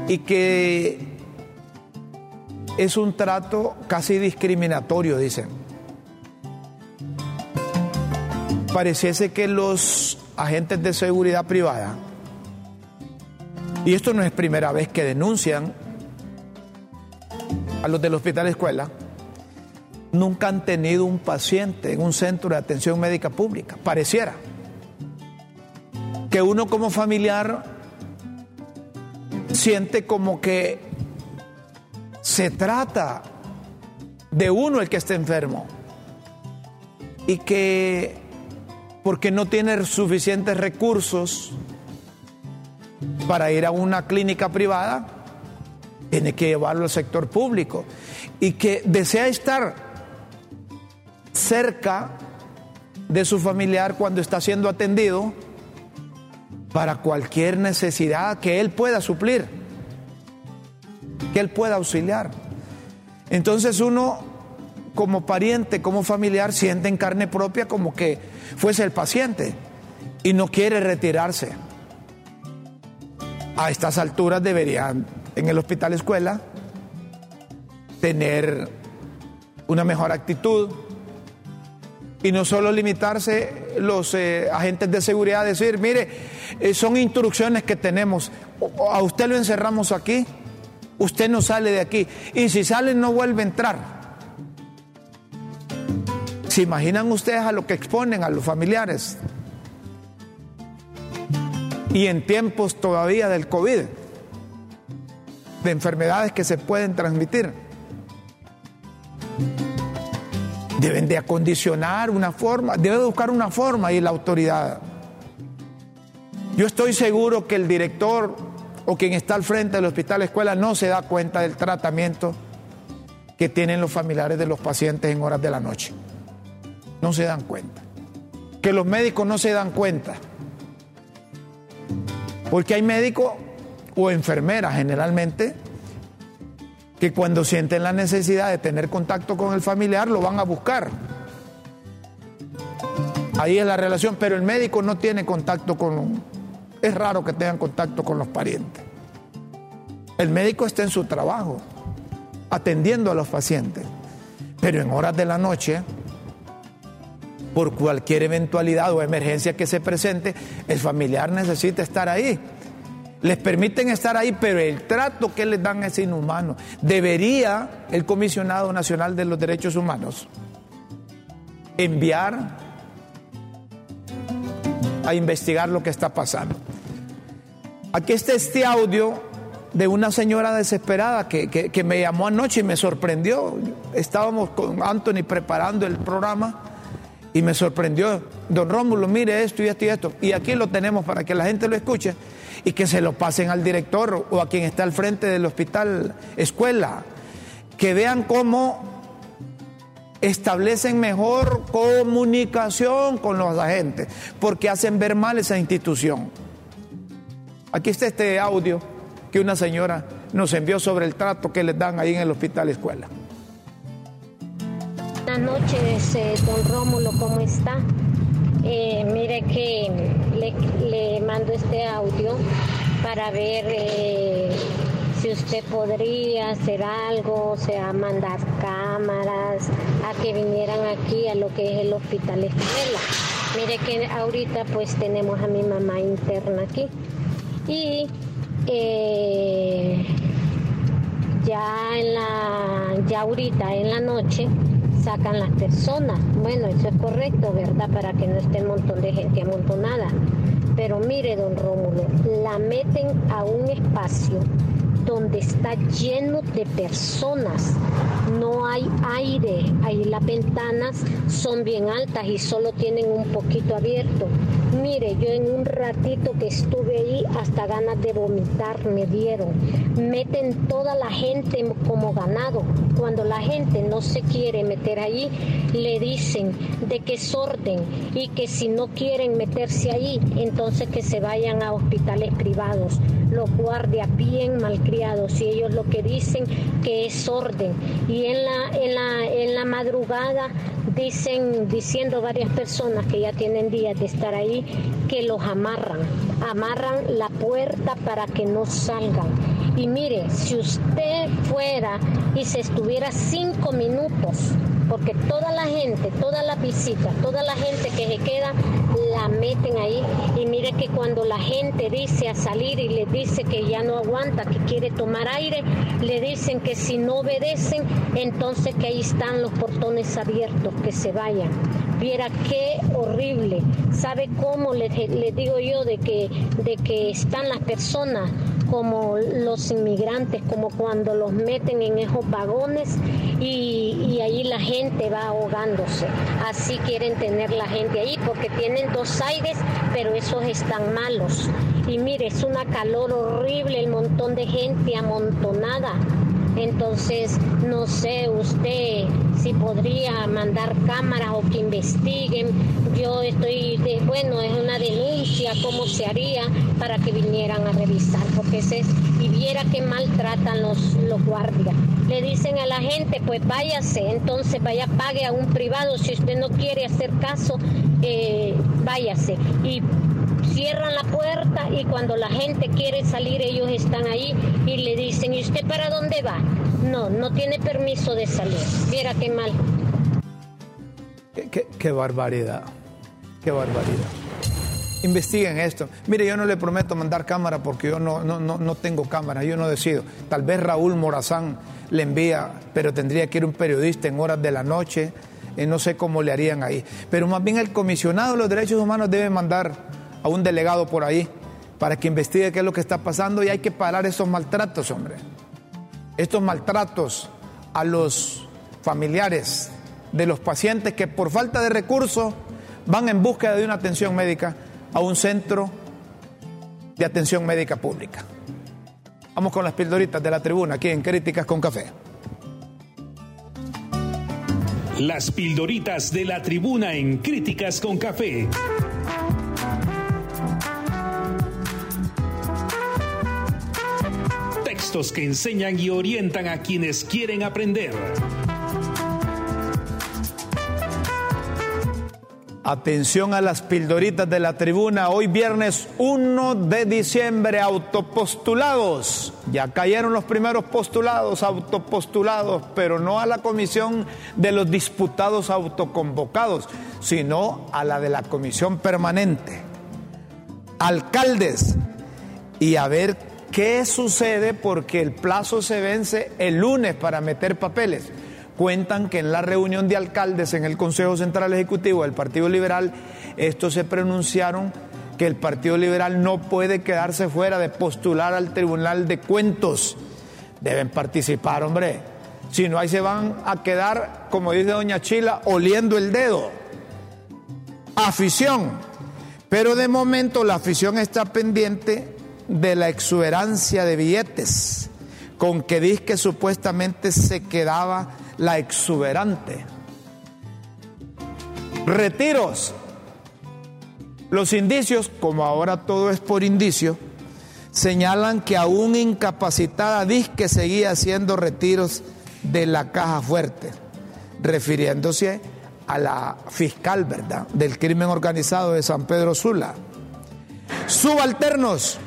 Y que es un trato casi discriminatorio, dicen. Pareciese que los agentes de seguridad privada, y esto no es primera vez que denuncian a los del hospital escuela, nunca han tenido un paciente en un centro de atención médica pública. Pareciera que uno como familiar siente como que se trata de uno el que está enfermo y que porque no tiene suficientes recursos para ir a una clínica privada, tiene que llevarlo al sector público. Y que desea estar cerca de su familiar cuando está siendo atendido para cualquier necesidad que él pueda suplir, que él pueda auxiliar. Entonces uno como pariente, como familiar, siente en carne propia como que fuese el paciente y no quiere retirarse. A estas alturas deberían en el hospital escuela tener una mejor actitud y no solo limitarse los eh, agentes de seguridad a decir, mire, eh, son instrucciones que tenemos, a usted lo encerramos aquí, usted no sale de aquí y si sale no vuelve a entrar. ¿Se imaginan ustedes a lo que exponen a los familiares? Y en tiempos todavía del COVID, de enfermedades que se pueden transmitir. Deben de acondicionar una forma, debe buscar una forma y la autoridad. Yo estoy seguro que el director o quien está al frente del hospital escuela no se da cuenta del tratamiento que tienen los familiares de los pacientes en horas de la noche no se dan cuenta. Que los médicos no se dan cuenta. Porque hay médicos o enfermeras generalmente que cuando sienten la necesidad de tener contacto con el familiar lo van a buscar. Ahí es la relación, pero el médico no tiene contacto con... Es raro que tengan contacto con los parientes. El médico está en su trabajo, atendiendo a los pacientes, pero en horas de la noche por cualquier eventualidad o emergencia que se presente, el familiar necesita estar ahí. Les permiten estar ahí, pero el trato que les dan es inhumano. Debería el Comisionado Nacional de los Derechos Humanos enviar a investigar lo que está pasando. Aquí está este audio de una señora desesperada que, que me llamó anoche y me sorprendió. Estábamos con Anthony preparando el programa y me sorprendió, don Rómulo, mire esto y esto y esto. Y aquí lo tenemos para que la gente lo escuche y que se lo pasen al director o a quien está al frente del hospital escuela. Que vean cómo establecen mejor comunicación con los agentes, porque hacen ver mal esa institución. Aquí está este audio que una señora nos envió sobre el trato que les dan ahí en el hospital escuela. Buenas noches, eh, don Rómulo, ¿cómo está? Eh, mire que le, mando este audio para ver eh, si usted podría hacer algo, o sea, mandar cámaras a que vinieran aquí a lo que es el hospital escuela. Mire que ahorita pues tenemos a mi mamá interna aquí y ya en la ya ahorita en la noche sacan las personas. Bueno, eso es correcto, ¿verdad? Para que no esté un montón de gente amontonada. Pero mire, don Rómulo, la meten a un espacio donde está lleno de personas. No hay aire, ahí las ventanas son bien altas y solo tienen un poquito abierto. Mire, yo en un ratito que estuve ahí, hasta ganas de vomitar me dieron. Meten toda la gente como ganado. Cuando la gente no se quiere meter ahí, le dicen de que sorten y que si no quieren meterse ahí, entonces que se vayan a hospitales privados. Los guardias bien malcriados y ellos lo que dicen que es orden. Y en la, en la, en la madrugada dicen, diciendo varias personas que ya tienen días de estar ahí, que los amarran, amarran la puerta para que no salgan. Y mire, si usted fuera y se estuviera cinco minutos porque toda la gente, toda la visita, toda la gente que se queda, la meten ahí. Y mire que cuando la gente dice a salir y le dice que ya no aguanta, que quiere tomar aire, le dicen que si no obedecen, entonces que ahí están los portones abiertos, que se vayan. Viera qué horrible. ¿Sabe cómo le, digo yo de que, de que están las personas? como los inmigrantes, como cuando los meten en esos vagones y, y ahí la gente va ahogándose. Así quieren tener la gente ahí porque tienen dos aires, pero esos están malos. y mire, es una calor horrible, el montón de gente amontonada. Entonces, no sé usted si podría mandar cámaras o que investiguen. Yo estoy, de, bueno, es una denuncia, cómo se haría para que vinieran a revisar, porque y viera que maltratan los, los guardias. Le dicen a la gente, pues váyase, entonces vaya, pague a un privado, si usted no quiere hacer caso, eh, váyase. Y cierran la puerta y cuando la gente quiere salir ellos están ahí y le dicen, ¿y usted para dónde va? No, no tiene permiso de salir. Viera qué mal. Qué, barbaridad, qué barbaridad. Investiguen esto. Mire, yo no le prometo mandar cámara porque yo no, no, no, no tengo cámara, yo no decido. Tal vez Raúl Morazán le envía, pero tendría que ir un periodista en horas de la noche. y no sé cómo le harían ahí. Pero más bien el comisionado de los derechos humanos debe mandar a un delegado por ahí para que investigue qué es lo que está pasando y hay que parar esos maltratos, hombre. Estos maltratos a los familiares de los pacientes que por falta de recursos van en búsqueda de una atención médica a un centro de atención médica pública. Vamos con las pildoritas de la tribuna aquí en Críticas con Café. Las pildoritas de la tribuna en Críticas con Café. Textos que enseñan y orientan a quienes quieren aprender. Atención a las pildoritas de la tribuna. Hoy viernes 1 de diciembre, autopostulados. Ya cayeron los primeros postulados, autopostulados, pero no a la comisión de los disputados autoconvocados, sino a la de la comisión permanente. Alcaldes. Y a ver qué sucede porque el plazo se vence el lunes para meter papeles cuentan que en la reunión de alcaldes en el Consejo Central Ejecutivo del Partido Liberal, estos se pronunciaron que el Partido Liberal no puede quedarse fuera de postular al Tribunal de Cuentos. Deben participar, hombre. Si no, ahí se van a quedar, como dice doña Chila, oliendo el dedo. Afición. Pero de momento la afición está pendiente de la exuberancia de billetes, con que dice que supuestamente se quedaba la exuberante. Retiros. Los indicios, como ahora todo es por indicio, señalan que aún incapacitada que seguía haciendo retiros de la caja fuerte, refiriéndose a la fiscal, ¿verdad?, del crimen organizado de San Pedro Sula. Subalternos,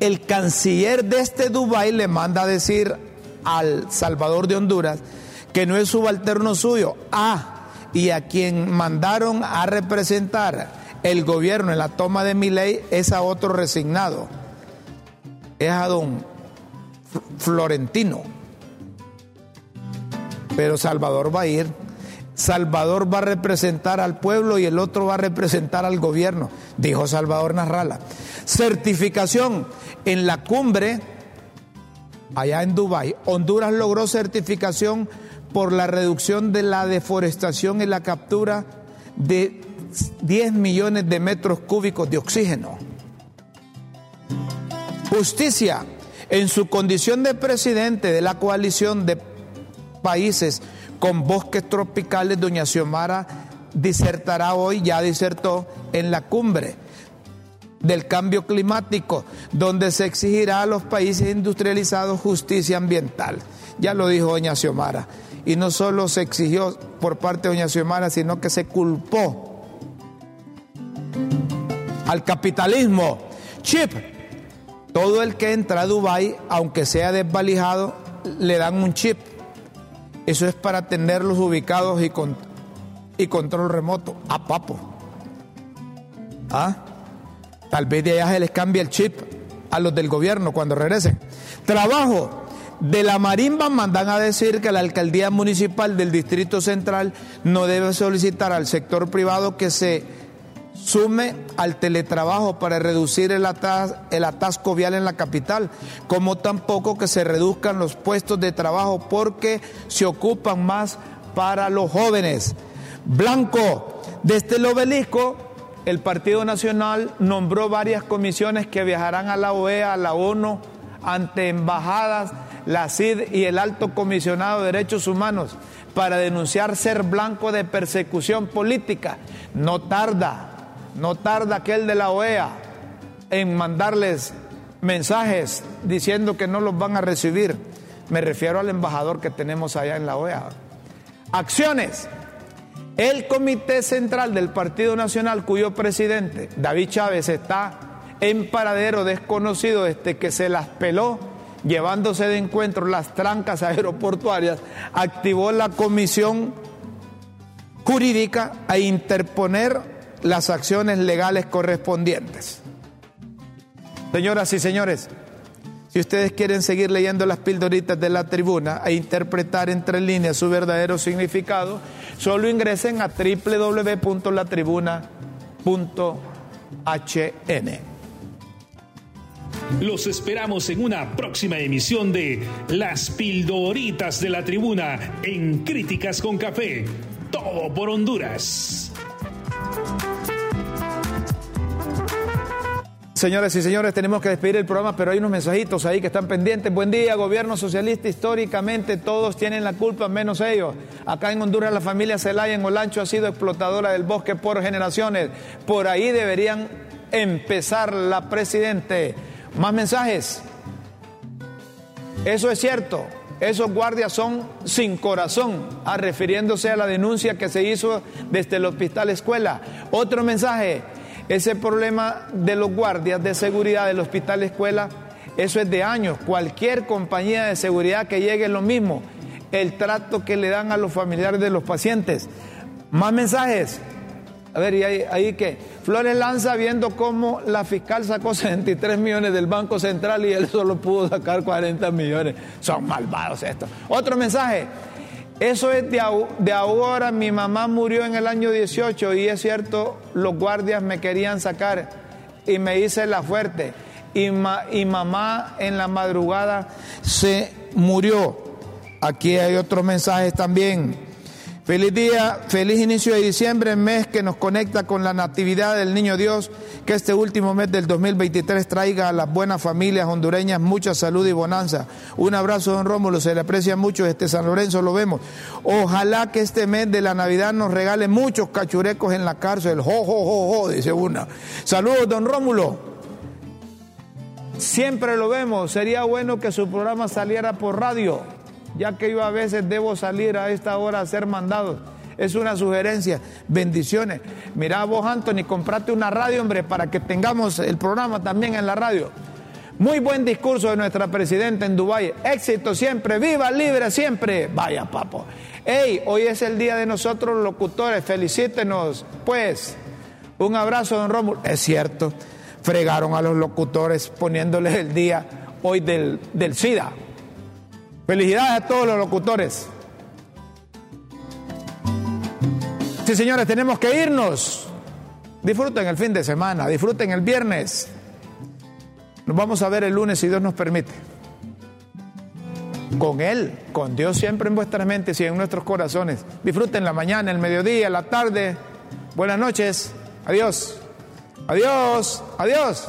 el canciller de este Dubái le manda a decir al Salvador de Honduras que no es subalterno suyo. Ah, y a quien mandaron a representar el gobierno en la toma de mi ley es a otro resignado. Es a don Florentino. Pero Salvador va a ir. Salvador va a representar al pueblo y el otro va a representar al gobierno, dijo Salvador Narrala. Certificación en la cumbre allá en Dubái. Honduras logró certificación por la reducción de la deforestación y la captura de 10 millones de metros cúbicos de oxígeno. Justicia, en su condición de presidente de la coalición de países con bosques tropicales, doña Xiomara disertará hoy, ya disertó, en la cumbre del cambio climático, donde se exigirá a los países industrializados justicia ambiental. Ya lo dijo doña Xiomara y no solo se exigió por parte de doña Xiomara, sino que se culpó al capitalismo. Chip, todo el que entra a Dubái, aunque sea desvalijado, le dan un chip. Eso es para tenerlos ubicados y, con, y control remoto. A papo. ¿Ah? Tal vez de allá se les cambie el chip a los del gobierno cuando regresen. Trabajo. De la marimba mandan a decir que la alcaldía municipal del Distrito Central no debe solicitar al sector privado que se sume al teletrabajo para reducir el, atasco vial en la capital, como tampoco que se reduzcan los puestos de trabajo porque se ocupan más para los jóvenes. Blanco, desde el obelisco el Partido Nacional nombró varias comisiones que viajarán a la OEA, a la ONU, ante embajadas, la CID y el Alto Comisionado de Derechos Humanos para denunciar ser blanco de persecución política. No tarda, no tarda aquel de la OEA en mandarles mensajes diciendo que no los van a recibir. Me refiero al embajador que tenemos allá en la OEA. Acciones. El Comité Central del Partido Nacional, cuyo presidente, David Chávez, está en paradero desconocido desde que se las peló, llevándose de encuentro las trancas aeroportuarias, activó la comisión jurídica a interponer las acciones legales correspondientes. Señoras y señores, si ustedes quieren seguir leyendo las pildoritas de la tribuna e interpretar entre líneas su verdadero significado, solo ingresen a www.latribuna.hn. Los esperamos en una próxima emisión de Las Pildoritas de la Tribuna en Críticas con Café. Todo por Honduras. Señores y señores, tenemos que despedir el programa, pero hay unos mensajitos ahí que están pendientes. Buen día, gobierno socialista. Históricamente todos tienen la culpa, menos ellos. Acá en Honduras la familia Zelaya en Olancho ha sido explotadora del bosque por generaciones. Por ahí deberían empezar la presidente. Más mensajes. Eso es cierto. Esos guardias son sin corazón, ah, refiriéndose a la denuncia que se hizo desde el hospital escuela. Otro mensaje. Ese problema de los guardias de seguridad del hospital escuela, eso es de años. Cualquier compañía de seguridad que llegue es lo mismo. El trato que le dan a los familiares de los pacientes. Más mensajes. A ver, ¿y ahí, ahí qué? Flores Lanza viendo cómo la fiscal sacó 73 millones del Banco Central y él solo pudo sacar 40 millones. Son malvados estos. Otro mensaje. Eso es de, ahora, mi mamá murió en el año 18 y es cierto, los guardias me querían sacar y me hice la fuerte. Y, y mamá en la madrugada se murió. Aquí hay otros mensajes también. Feliz día, feliz inicio de diciembre, mes que nos conecta con la Natividad del Niño Dios, que este último mes del 2023 traiga a las buenas familias hondureñas mucha salud y bonanza. Un abrazo, don Rómulo, se le aprecia mucho, este San Lorenzo lo vemos. Ojalá que este mes de la Navidad nos regale muchos cachurecos en la cárcel, jo, jo, jo, jo, dice una. Saludos, don Rómulo. Siempre lo vemos, sería bueno que su programa saliera por radio ya que yo a veces debo salir a esta hora a ser mandado. Es una sugerencia. Bendiciones. Mira vos, Anthony, comprate una radio, hombre, para que tengamos el programa también en la radio. Muy buen discurso de nuestra presidenta en Dubái. Éxito siempre, viva libre siempre. Vaya, papo. Hey, hoy es el día de nosotros locutores. Felicítenos, pues. Un abrazo, don Rómulo. Es cierto, fregaron a los locutores poniéndoles el día hoy del, del SIDA. Felicidades a todos los locutores. Sí, señores, tenemos que irnos. Disfruten el fin de semana, disfruten el viernes. Nos vamos a ver el lunes si Dios nos permite. Con Él, con Dios siempre en vuestras mentes y en nuestros corazones. Disfruten la mañana, el mediodía, la tarde. Buenas noches. Adiós. Adiós. Adiós.